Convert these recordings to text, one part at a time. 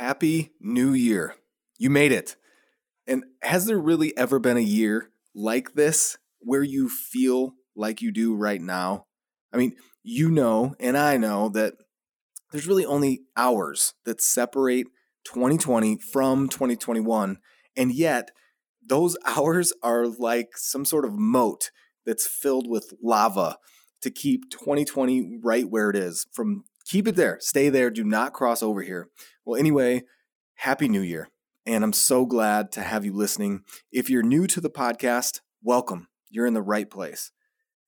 Happy New Year. You made it. And has there really ever been a year like this where you feel like you do right now? I mean, you know, and I know that there's really only hours that separate 2020 from 2021. And yet, those hours are like some sort of moat that's filled with lava to keep 2020 right where it is. From keep it there, stay there, do not cross over here. Well, anyway, Happy New Year. And I'm so glad to have you listening. If you're new to the podcast, welcome. You're in the right place.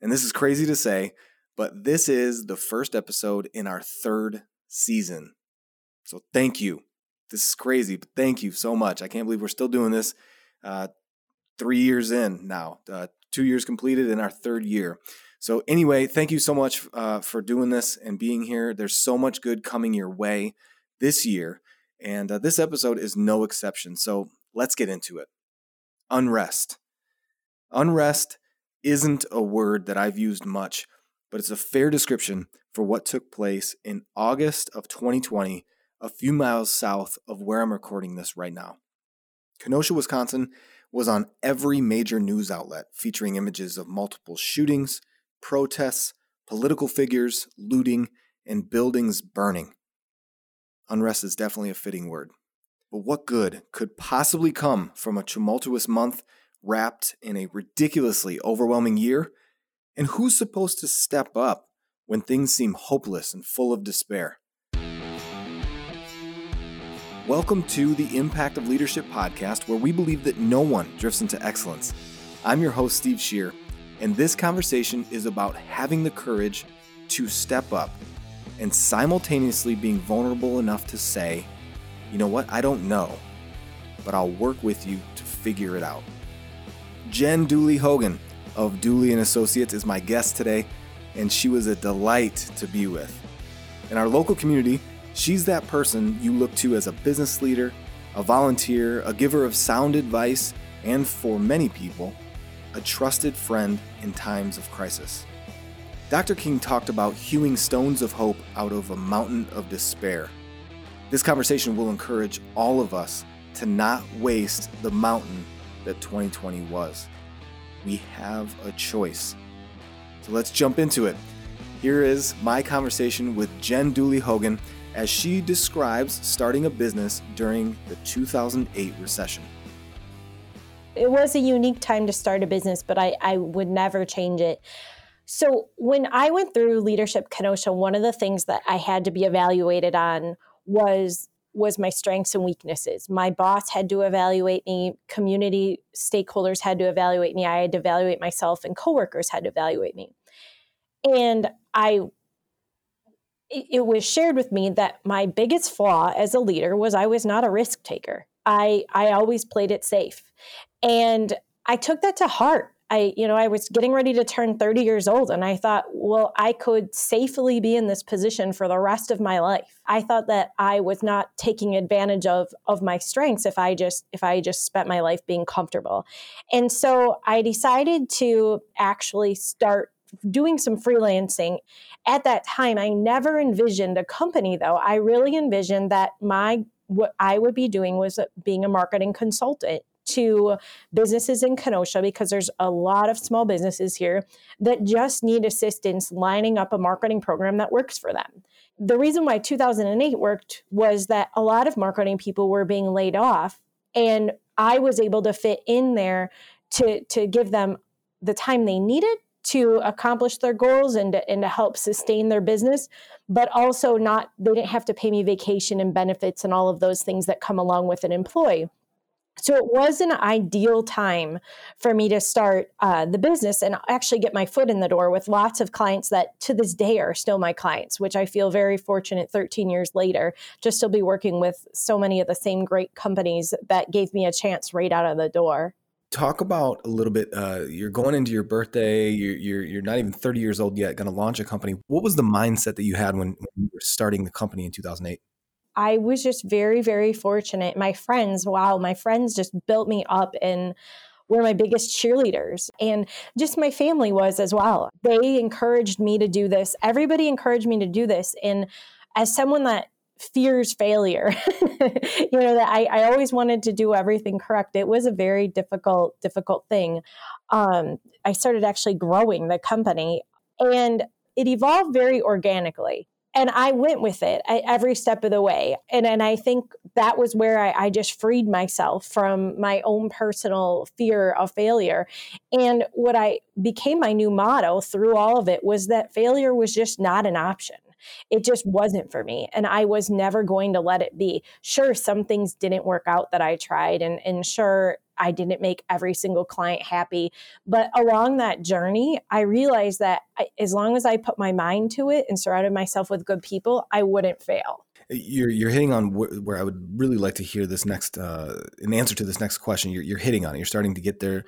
And this is crazy to say, but this is the first episode in our third season. So thank you. This is crazy, but thank you so much. I can't believe we're still doing this uh, three years in now, uh, two years completed in our third year. So, anyway, thank you so much uh, for doing this and being here. There's so much good coming your way this year. And uh, this episode is no exception. So let's get into it. Unrest. Unrest isn't a word that I've used much, but it's a fair description for what took place in August of 2020, a few miles south of where I'm recording this right now. Kenosha, Wisconsin was on every major news outlet, featuring images of multiple shootings, protests, political figures, looting, and buildings burning. Unrest is definitely a fitting word. But what good could possibly come from a tumultuous month wrapped in a ridiculously overwhelming year? And who's supposed to step up when things seem hopeless and full of despair? Welcome to the Impact of Leadership podcast, where we believe that no one drifts into excellence. I'm your host, Steve Shear, and this conversation is about having the courage to step up and simultaneously being vulnerable enough to say, you know what, I don't know, but I'll work with you to figure it out. Jen Dooley Hogan of Dooley and Associates is my guest today, and she was a delight to be with. In our local community, she's that person you look to as a business leader, a volunteer, a giver of sound advice, and for many people, a trusted friend in times of crisis. Dr. King talked about hewing stones of hope out of a mountain of despair. This conversation will encourage all of us to not waste the mountain that 2020 was. We have a choice. So let's jump into it. Here is my conversation with Jen Dooley Hogan as she describes starting a business during the 2008 recession. It was a unique time to start a business, but I, I would never change it. So when I went through leadership Kenosha, one of the things that I had to be evaluated on was was my strengths and weaknesses. My boss had to evaluate me, community stakeholders had to evaluate me, I had to evaluate myself and coworkers had to evaluate me. And I it was shared with me that my biggest flaw as a leader was I was not a risk taker. I I always played it safe. And I took that to heart. I, you know, I was getting ready to turn 30 years old and I thought, well, I could safely be in this position for the rest of my life. I thought that I was not taking advantage of of my strengths if I just if I just spent my life being comfortable. And so I decided to actually start doing some freelancing. At that time, I never envisioned a company though. I really envisioned that my what I would be doing was being a marketing consultant to businesses in Kenosha because there's a lot of small businesses here that just need assistance lining up a marketing program that works for them. The reason why 2008 worked was that a lot of marketing people were being laid off and I was able to fit in there to to give them the time they needed to accomplish their goals and to, and to help sustain their business but also not they didn't have to pay me vacation and benefits and all of those things that come along with an employee so it was an ideal time for me to start uh, the business and actually get my foot in the door with lots of clients that to this day are still my clients, which I feel very fortunate 13 years later to still be working with so many of the same great companies that gave me a chance right out of the door. Talk about a little bit. Uh, you're going into your birthday. You're, you're you're not even 30 years old yet. Going to launch a company. What was the mindset that you had when, when you were starting the company in 2008? I was just very, very fortunate. My friends, wow, my friends just built me up and were my biggest cheerleaders. And just my family was as well. They encouraged me to do this. Everybody encouraged me to do this. And as someone that fears failure. you know, that I, I always wanted to do everything correct. It was a very difficult, difficult thing. Um, I started actually growing the company and it evolved very organically and I went with it every step of the way. And and I think that was where I, I, just freed myself from my own personal fear of failure. And what I became my new motto through all of it was that failure was just not an option. It just wasn't for me. And I was never going to let it be. Sure, some things didn't work out that I tried. And, and sure, I didn't make every single client happy. But along that journey, I realized that I, as long as I put my mind to it and surrounded myself with good people, I wouldn't fail. You're, you're hitting on wh- where I would really like to hear this next, uh, an answer to this next question. You're, you're hitting on it. You're starting to get there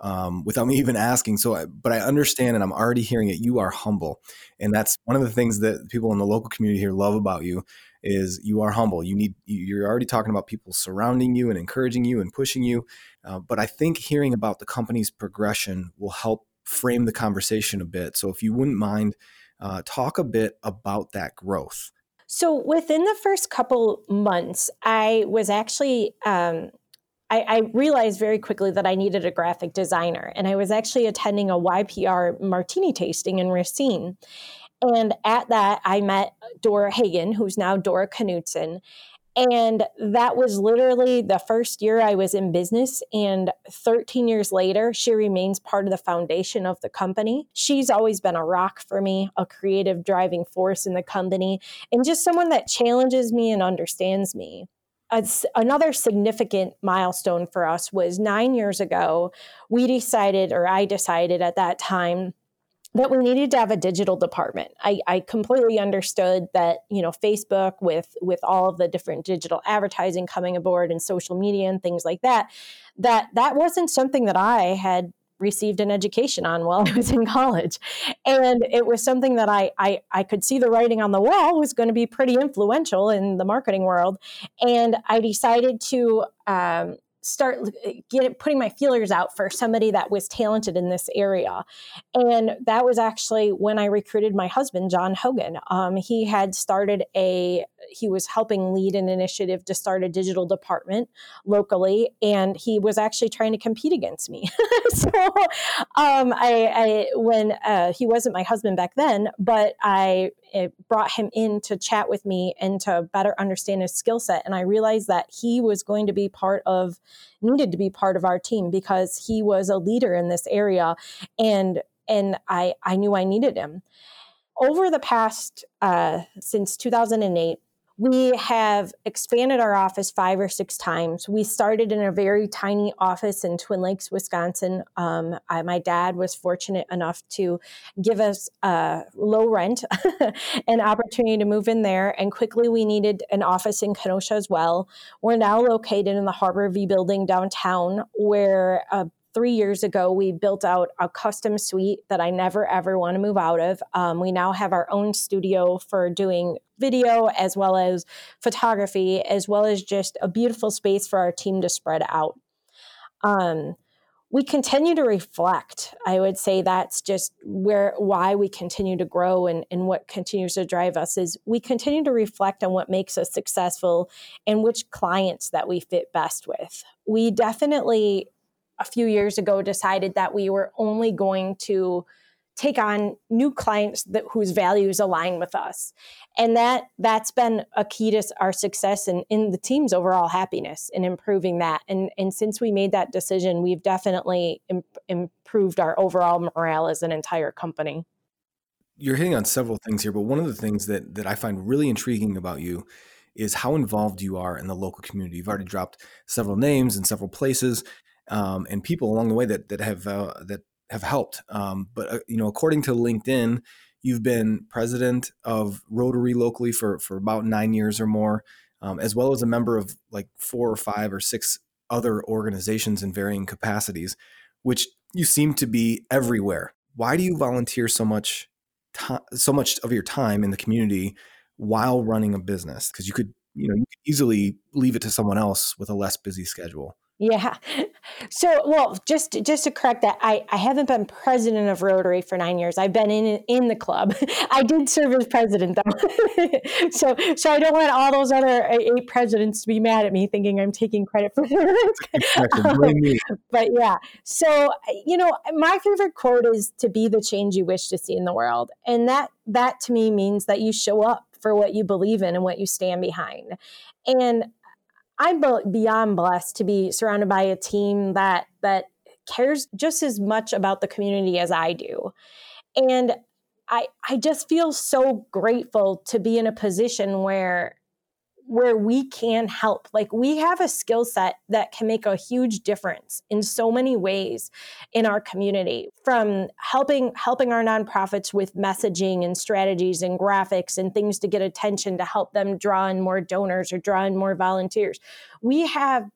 um, without me even asking. So, I, but I understand, and I'm already hearing it. You are humble, and that's one of the things that people in the local community here love about you is you are humble. You need you're already talking about people surrounding you and encouraging you and pushing you. Uh, but I think hearing about the company's progression will help frame the conversation a bit. So if you wouldn't mind, uh, talk a bit about that growth. So within the first couple months, I was actually um, I, I, realized very quickly that I needed a graphic designer. And I was actually attending a YPR martini tasting in Racine. And at that, I met Dora Hagen, who's now Dora Knutson. And that was literally the first year I was in business. And 13 years later, she remains part of the foundation of the company. She's always been a rock for me, a creative driving force in the company, and just someone that challenges me and understands me another significant milestone for us was nine years ago. We decided, or I decided at that time, that we needed to have a digital department. I, I, completely understood that you know Facebook with with all of the different digital advertising coming aboard and social media and things like that, that that wasn't something that I had received an education on while I was in college. And it was something that I, I, I could see the writing on the wall was going to be pretty influential in the marketing world. And I decided to um, start get, putting my feelers out for somebody that was talented in this area. And that was actually when I recruited my husband, John Hogan. Um, he had started a, he was helping lead an initiative to start a digital department locally, and he was actually trying to compete against me. so um, I, I, when uh, he wasn't my husband back then, but I brought him in to chat with me and to better understand his skill set. And I realized that he was going to be part of, needed to be part of our team because he was a leader in this area. And and I, I knew I needed him. Over the past, uh, since 2008, we have expanded our office five or six times. We started in a very tiny office in Twin Lakes, Wisconsin. Um, I, my dad was fortunate enough to give us uh, low rent, an opportunity to move in there. And quickly, we needed an office in Kenosha as well. We're now located in the Harbor V building downtown, where three years ago, we built out a custom suite that I never ever want to move out of. Um, we now have our own studio for doing video as well as photography, as well as just a beautiful space for our team to spread out. Um, we continue to reflect. I would say that's just where why we continue to grow and, and what continues to drive us is we continue to reflect on what makes us successful and which clients that we fit best with. We definitely a few years ago decided that we were only going to take on new clients that whose values align with us. And that that's been a key to our success and in the team's overall happiness and improving that. And and since we made that decision we've definitely Im- improved our overall morale as an entire company. You're hitting on several things here but one of the things that that i find really intriguing about you is how involved you are in the local community. You've already dropped several names in several places um, and people along the way that that have uh, that have helped. Um, but uh, you know, according to LinkedIn, you've been president of Rotary locally for for about nine years or more, um, as well as a member of like four or five or six other organizations in varying capacities, which you seem to be everywhere. Why do you volunteer so much so much of your time in the community while running a business? Because you could, you know, you could easily leave it to someone else with a less busy schedule. Yeah. So, well, just just to correct that, I, I haven't been president of Rotary for nine years. I've been in in the club. I did serve as president though, so so I don't want all those other eight presidents to be mad at me, thinking I'm taking credit for um, but yeah, so you know, my favorite quote is to be the change you wish to see in the world, and that that to me means that you show up for what you believe in and what you stand behind. And I'm beyond blessed to be surrounded by a team that that cares just as much about the community as I do. And I I just feel so grateful to be in a position where where we can help. Like we have a skill set that can make a huge difference in so many ways in our community from helping helping our nonprofits with messaging and strategies and graphics and things to get attention to help them draw in more donors or draw in more volunteers. We have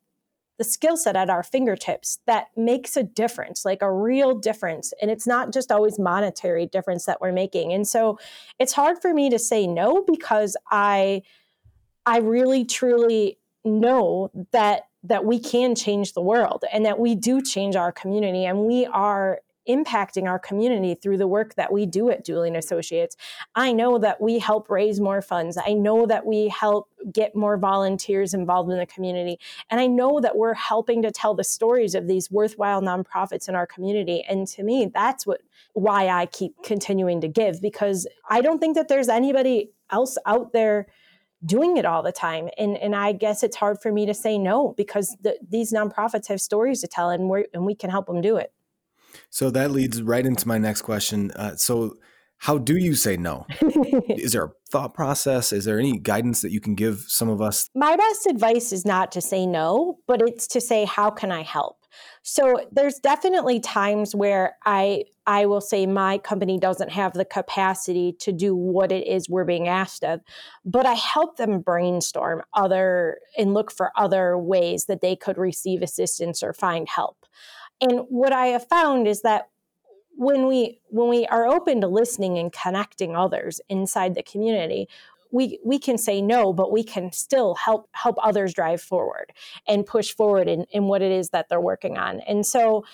the skill set at our fingertips that makes a difference, like a real difference. And it's not just always monetary difference that we're making. And so it's hard for me to say no because I I really truly know that that we can change the world and that we do change our community and we are impacting our community through the work that we do at and Associates. I know that we help raise more funds. I know that we help get more volunteers involved in the community. And I know that we're helping to tell the stories of these worthwhile nonprofits in our community. And to me, that's what why I keep continuing to give because I don't think that there's anybody else out there doing it all the time. And and i guess it's hard for me to say no because the, these nonprofits have stories to tell and we and we can help them do it. So that leads right into my next question. Uh, so how do you say no? Is there a thought process? Is there any guidance that you can give some of us? My best advice is not to say no but it's to say how can i help so there's definitely times where I I will say my company doesn't have the capacity to do what it is we're being asked of, but I help them brainstorm other and look for other ways that they could receive assistance or find help. And what I have found is that when we when we are open to listening and connecting others inside the community we we can say no, but we can still help help others drive forward and push forward in, in what it is that they're working on. And so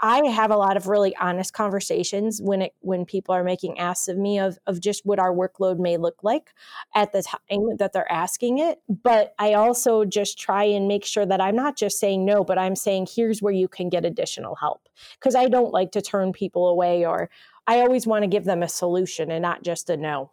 I have a lot of really honest conversations when it when people are making asks of me of of just what our workload may look like at the time that they're asking it. But I also just try and make sure that I'm not just saying no, but I'm saying here's where you can get additional help. Because I don't like to turn people away or I always want to give them a solution and not just a no.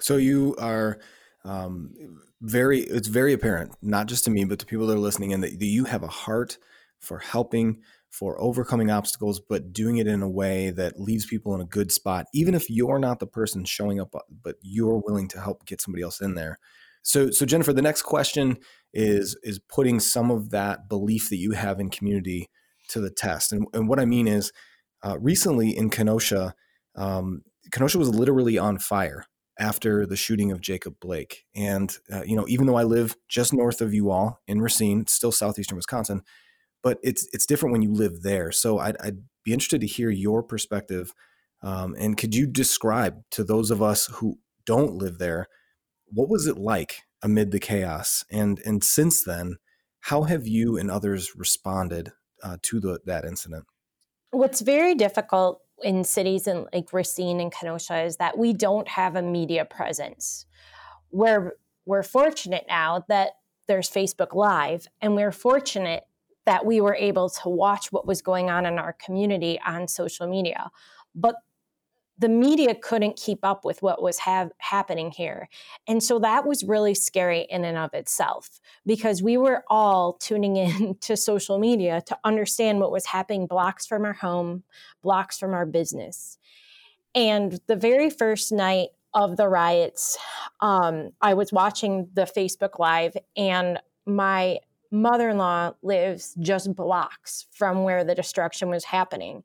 So you are um, very, it's very apparent, not just to me, but to people that are listening in, that, you have a heart for helping, for overcoming obstacles, but doing it in a way that leaves people in a good spot, even if you're not the person showing up, but you're willing to help get somebody else in there. So, so Jennifer, the next question is is putting some of that belief that you have in community to the test. And, and what I mean is, uh, recently in Kenosha, um, Kenosha was literally on fire after the shooting of Jacob Blake. And, uh, you know, even though I live just north of you all in Racine, still southeastern Wisconsin, but it's it's different when you live there. So I'd, I'd be interested to hear your perspective. Um, and could you describe to those of us who don't live there, what was it like amid the chaos? And and since then, how have you and others responded uh, to the, that incident? What's very difficult in cities in like Racine and Kenosha is that we don't have a media presence. We're we're fortunate now that there's Facebook Live, and we're fortunate that we were able to watch what was going on in our community on social media. But the media couldn't keep up with what was have, happening here. And so that was really scary in and of itself because we were all tuning in to social media to understand what was happening blocks from our home, blocks from our business. And the very first night of the riots, um, I was watching the Facebook Live, and my mother in law lives just blocks from where the destruction was happening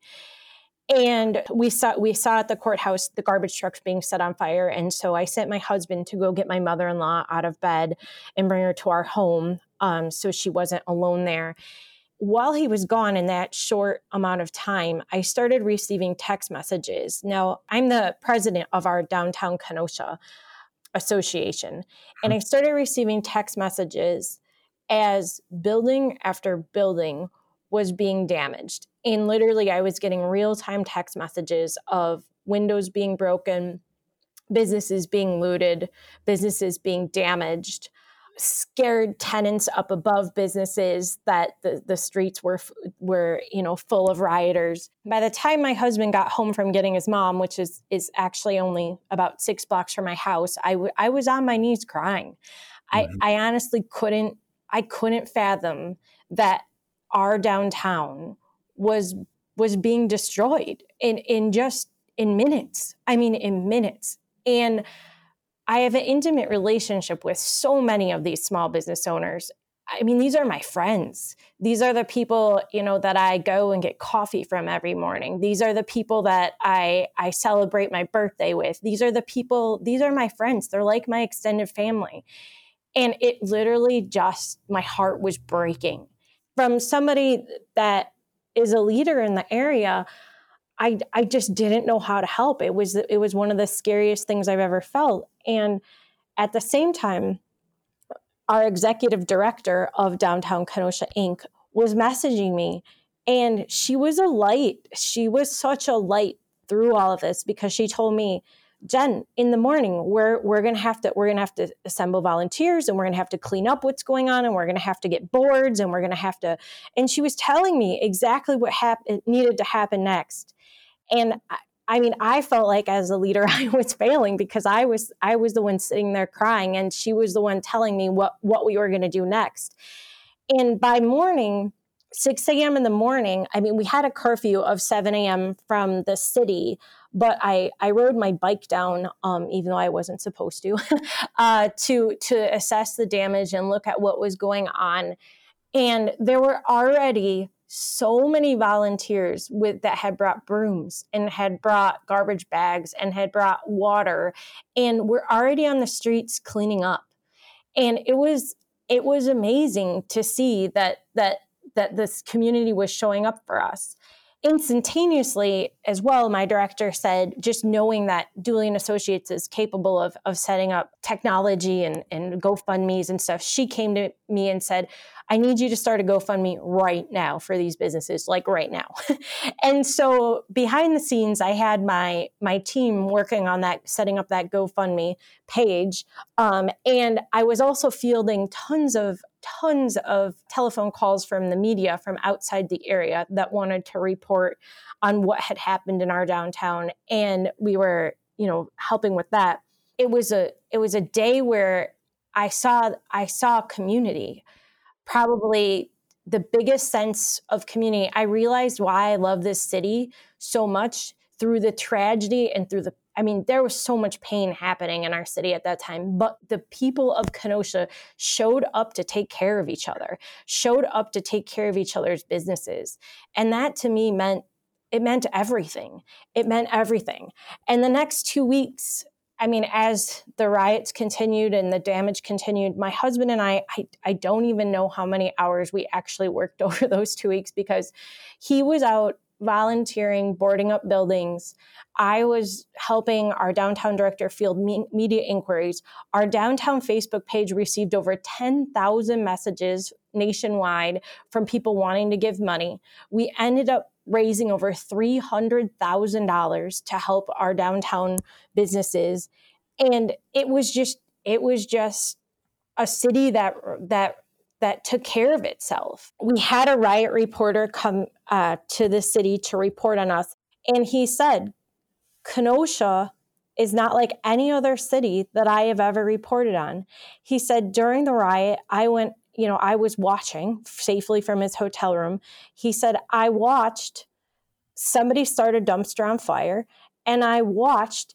and we saw we saw at the courthouse the garbage trucks being set on fire. And so i sent my husband to go get my mother-in-law out of bed and bring her to our home um, so she wasn't alone there. While he was gone in that short amount of time i started receiving text messages. Now i'm the president of our downtown kenosha association and i started receiving text messages as building after building was being damaged. And literally, I was getting real time text messages of windows being broken, businesses being looted, businesses being damaged, scared tenants up above businesses that the, the streets were were you know full of rioters by the time my husband got home from getting his mom which is is actually only about six blocks from my house I, w- I was on my knees crying mm-hmm. I, I honestly couldn't i couldn't fathom that our downtown was was being destroyed in in just in minutes i mean in minutes and I have an intimate relationship with so many of these small business owners. I mean, these are my friends. These are the people, you know, that I go and get coffee from every morning. These are the people that I I celebrate my birthday with. These are the people, these are my friends. They're like my extended family. And it literally just my heart was breaking from somebody that is a leader in the area. I, I just didn't know how to help. It was it was one of the scariest things I've ever felt. And at the same time, our executive director of Downtown Kenosha Inc. was messaging me, and she was a light. She was such a light through all of this because she told me, Jen, in the morning, we're we're gonna have to we're gonna have to assemble volunteers and we're gonna have to clean up what's going on and we're gonna have to get boards and we're gonna have to. And she was telling me exactly what hap- needed to happen next. And I, I mean, I felt like as a leader, I was failing because I was I was the one sitting there crying, and she was the one telling me what what we were to do next. And by morning, 6 a.m. in the morning, I mean, we had a curfew of 7 a.m. from the city, but I, I rode my bike down, um, even though I wasn't supposed to, uh, to, to assess the damage and look at what was going on. And there were already so many volunteers with that had brought brooms and had brought garbage bags and had brought water and we're already on the streets cleaning up and it was it was amazing to see that that that this community was showing up for us instantaneously as well my director said just knowing that dooley associates is capable of, of setting up technology and, and gofundme's and stuff she came to me and said I need you to start a GoFundMe right now for these businesses, like right now. and so behind the scenes, I had my my team working on that, setting up that GoFundMe page, um, and I was also fielding tons of tons of telephone calls from the media from outside the area that wanted to report on what had happened in our downtown, and we were, you know, helping with that. It was a it was a day where I saw I saw community probably the biggest sense of community. I realized why I love this city so much through the tragedy and through the I mean, there was so much pain happening in our city at that time, but the people of Kenosha showed up to take care of each other, showed up to take care of each other's businesses. And that to me meant it meant everything. It meant everything. And the next two weeks, I mean, as the riots continued and the damage continued, my husband and I, I, I, don't even know how many hours we actually worked over those two weeks because he was out volunteering, boarding up buildings. I was helping our downtown director field me- media inquiries. Our downtown Facebook page received over 10,000 messages nationwide from people wanting to give money. We ended up raising over $300,000 to help our downtown businesses. And it was just, it was just a city that, that, that took care of itself. We had a riot reporter come uh, to the city to report on us. And he said, Kenosha is not like any other city that I have ever reported on. He said, during the riot, I went you know, I was watching safely from his hotel room. He said, I watched somebody start a dumpster on fire, and I watched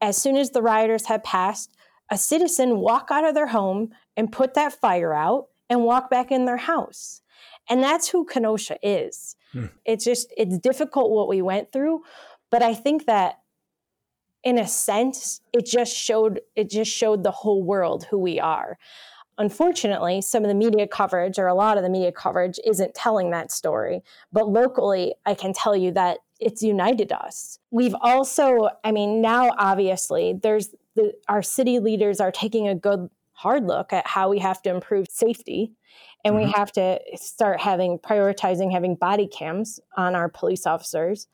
as soon as the rioters had passed, a citizen walk out of their home and put that fire out and walk back in their house. And that's who Kenosha is. Hmm. It's just, it's difficult what we went through, but I think that in a sense, it just showed, it just showed the whole world who we are. Unfortunately, some of the media coverage, or a lot of the media coverage, isn't telling that story. But locally, I can tell you that it's united us. We've also, I mean, now obviously, there's the, our city leaders are taking a good hard look at how we have to improve safety and mm-hmm. we have to start having prioritizing having body cams on our police officers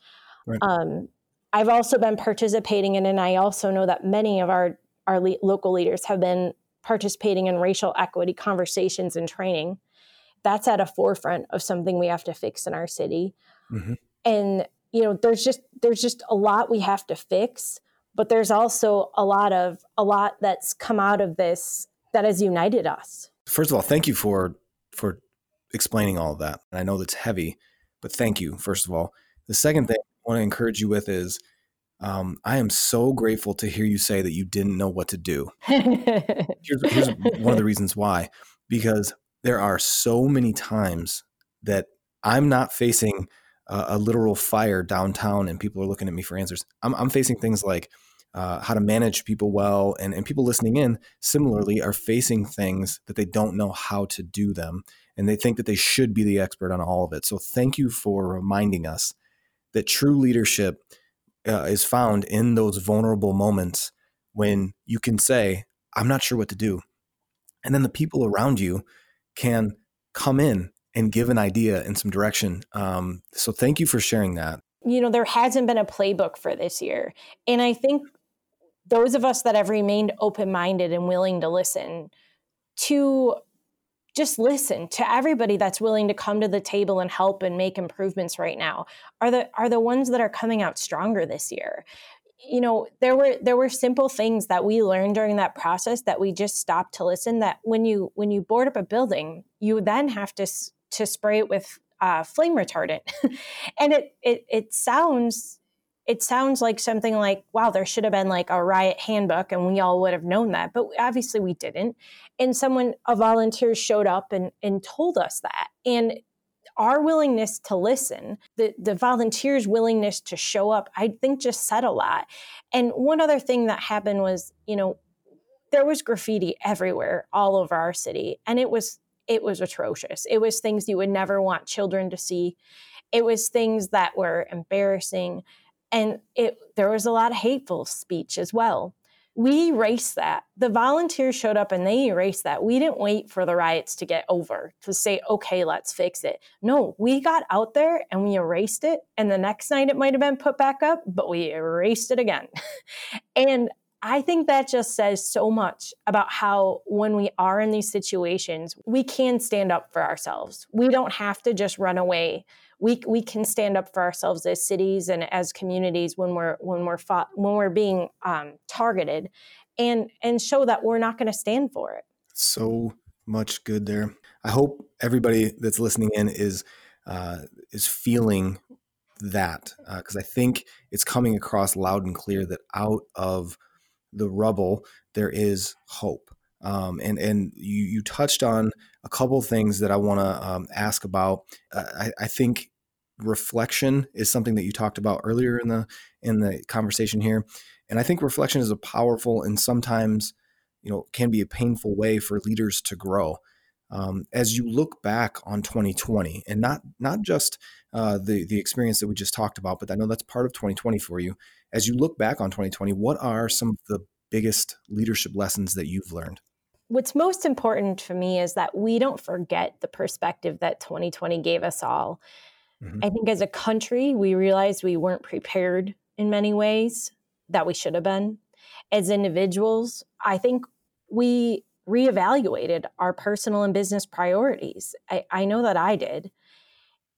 right. um, i've also been participating in and i also know that many of our our le- local leaders have been participating in racial equity conversations and training that's at a forefront of something we have to fix in our city mm-hmm. and you know there's just there's just a lot we have to fix but there's also a lot of a lot that's come out of this that has united us first of all thank you for for explaining all of that and i know that's heavy but thank you first of all the second thing i want to encourage you with is um, I am so grateful to hear you say that you didn't know what to do. here's, here's one of the reasons why, because there are so many times that I'm not facing a, a literal fire downtown and people are looking at me for answers. I'm, I'm facing things like uh, how to manage people well, and, and people listening in similarly are facing things that they don't know how to do them, and they think that they should be the expert on all of it. So, thank you for reminding us that true leadership uh, is found in those vulnerable moments when you can say, I'm not sure what to do. And then the people around you can come in and give an idea and some direction. Um, so thank you for sharing that. You know, there hasn't been a playbook for this year. And I think those of us that have remained open minded and willing to listen to just listen to everybody that's willing to come to the table and help and make improvements right now are the are the ones that are coming out stronger this year. You know there were there were simple things that we learned during that process that we just stopped to listen that when you when you board up a building you then have to to spray it with uh, flame retardant. And it, it it sounds it sounds like something like wow there should have been like a riot handbook and we all would have known that but obviously we didn't and someone a volunteer showed up and and told us that and our willingness to listen, the, the volunteers' willingness to show up, I think just said a lot. And one other thing that happened was, you know, there was graffiti everywhere all over our city. And it was it was atrocious. It was things you would never want children to see. It was things that were embarrassing. And it there was a lot of hateful speech as well we erased that. The volunteers showed up and they erased that. We didn't wait for the riots to get over to say, okay, let's fix it. No, we got out there and we erased it. And the next night it might have been put back up, but we erased it again. and I think that just says so much about how, when we are in these situations, we can stand up for ourselves. We don't have to just run away we we can stand up for ourselves as cities and as communities when we're when we're fought, when we're being um, targeted, and and show that we're not going to stand for it. So much good there. I hope everybody that's listening in is uh, is feeling that because uh, I think it's coming across loud and clear that out of the rubble there is hope. Um, and and you you touched on a couple things that I want to um, ask about. Uh, I, I, think reflection is something that you talked about earlier in the in the conversation here, and I think reflection is a powerful and sometimes you know can be a painful way for leaders to grow. Um, as you look back on 2020, and not not just uh, the the experience that we just talked about, but I know that's part of 2020 for you. As you look back on 2020, what are some of the biggest leadership lessons that you've learned? What's most important for me is that we don't forget the perspective that 2020 gave us all. Mm-hmm. I think as a country, we realized we weren't prepared in many ways that we should have been. As individuals, I think we reevaluated our personal and business priorities. I, I know that I did.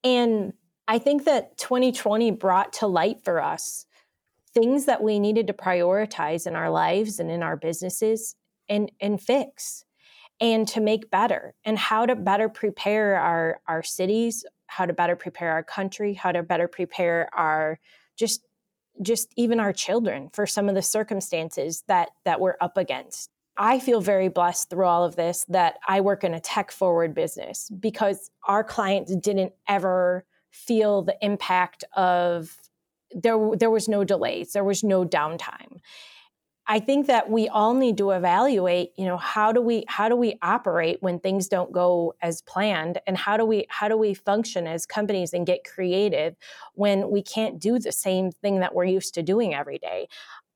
And I think that 2020 brought to light for us things that we needed to prioritize in our lives and in our businesses and and fix and to make better and how to better prepare our our cities how to better prepare our country how to better prepare our just just even our children for some of the circumstances that that we're up against. I feel very blessed through all of this that I work in a tech forward business because our clients didn't ever feel the impact of there there was no delays there was no downtime I think that we all need to evaluate, you know, how do we how do we operate when things don't go as planned and how do we how do we function as companies and get creative when we can't do the same thing that we're used to doing every day.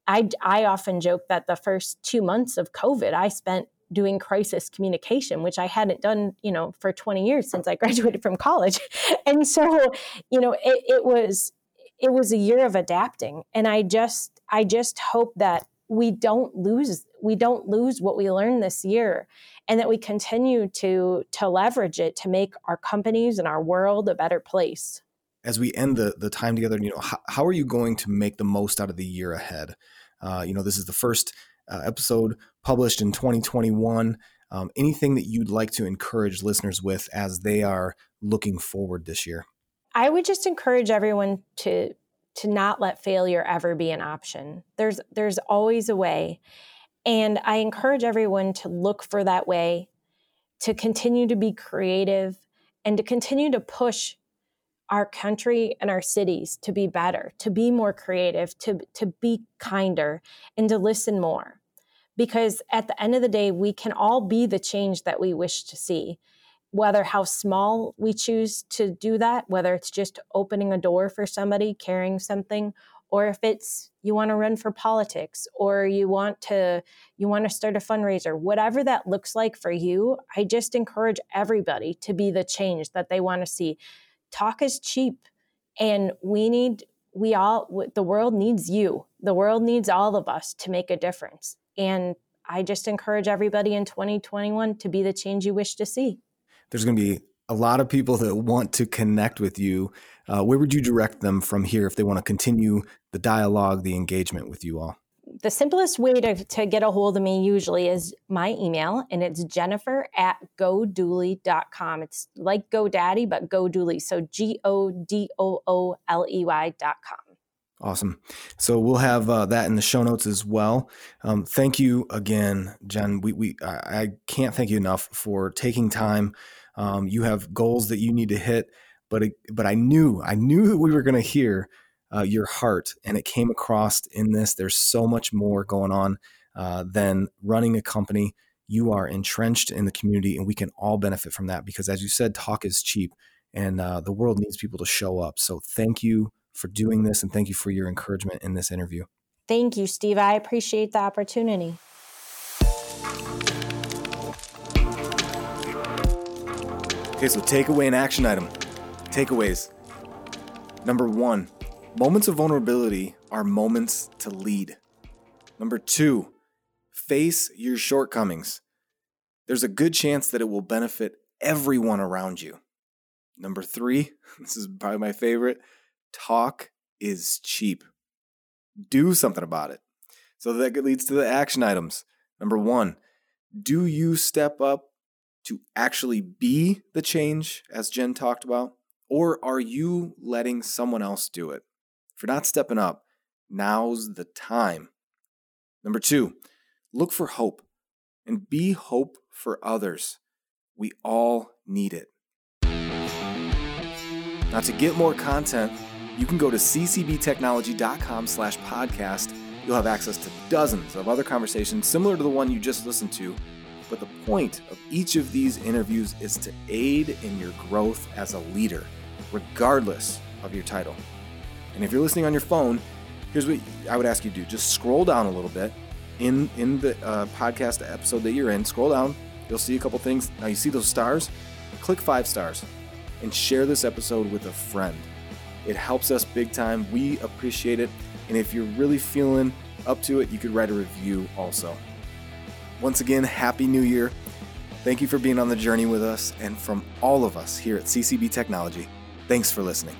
I, I often joke that the first two months of COVID, I spent doing crisis communication, which I hadn't done, you know, for 20 years since I graduated from college. And so, you know, it, it was it was a year of adapting. And I just I just hope that we don't lose we don't lose what we learned this year and that we continue to to leverage it to make our companies and our world a better place. As we end the the time together you know how, how are you going to make the most out of the year ahead? Uh, you know this is the first uh, episode published in 2021 um, anything that you'd like to encourage listeners with as they are looking forward this year? I would just encourage everyone to to not let failure ever be an option there's there's always a way and I encourage everyone to look for that way, to continue to be creative, and to continue to push our country and our cities to be better, to be more creative, to, to be kinder, and to listen more. Because at the end of the day, we can all be the change that we wish to see. Whether how small we choose to do that, whether it's just opening a door for somebody, carrying something, or if it's you want to run for politics or you want to you want to start a fundraiser whatever that looks like for you i just encourage everybody to be the change that they want to see. Talk is cheap and we need we all the world needs you. The world needs all of us to make a difference and i just encourage everybody in 2021 to be the change you wish to see there's going to be a lot of people that want to connect with you uh, where would you direct them from here if they want to continue the dialogue, the engagement with you all? The simplest way to, to get a hold of me usually is my email, and it's jennifer at godooley.com. It's like GoDaddy, but GoDooley. So G O D O O L E Y.com. Awesome. So we'll have uh, that in the show notes as well. Um, thank you again, Jen. We, we I, I, can't thank you enough for taking time. Um, you have goals that you need to hit but it, but I knew I knew that we were going to hear uh, your heart, and it came across in this. There's so much more going on uh, than running a company. You are entrenched in the community, and we can all benefit from that because, as you said, talk is cheap, and uh, the world needs people to show up. So, thank you for doing this, and thank you for your encouragement in this interview. Thank you, Steve. I appreciate the opportunity. Okay, so takeaway and action item. Takeaways. Number one, moments of vulnerability are moments to lead. Number two, face your shortcomings. There's a good chance that it will benefit everyone around you. Number three, this is probably my favorite talk is cheap. Do something about it. So that leads to the action items. Number one, do you step up to actually be the change, as Jen talked about? Or are you letting someone else do it? If you're not stepping up, now's the time. Number two, look for hope and be hope for others. We all need it. Now, to get more content, you can go to ccbtechnology.com slash podcast. You'll have access to dozens of other conversations similar to the one you just listened to but the point of each of these interviews is to aid in your growth as a leader, regardless of your title. And if you're listening on your phone, here's what I would ask you to do just scroll down a little bit in, in the uh, podcast episode that you're in. Scroll down, you'll see a couple things. Now, you see those stars? Click five stars and share this episode with a friend. It helps us big time. We appreciate it. And if you're really feeling up to it, you could write a review also. Once again, Happy New Year. Thank you for being on the journey with us, and from all of us here at CCB Technology, thanks for listening.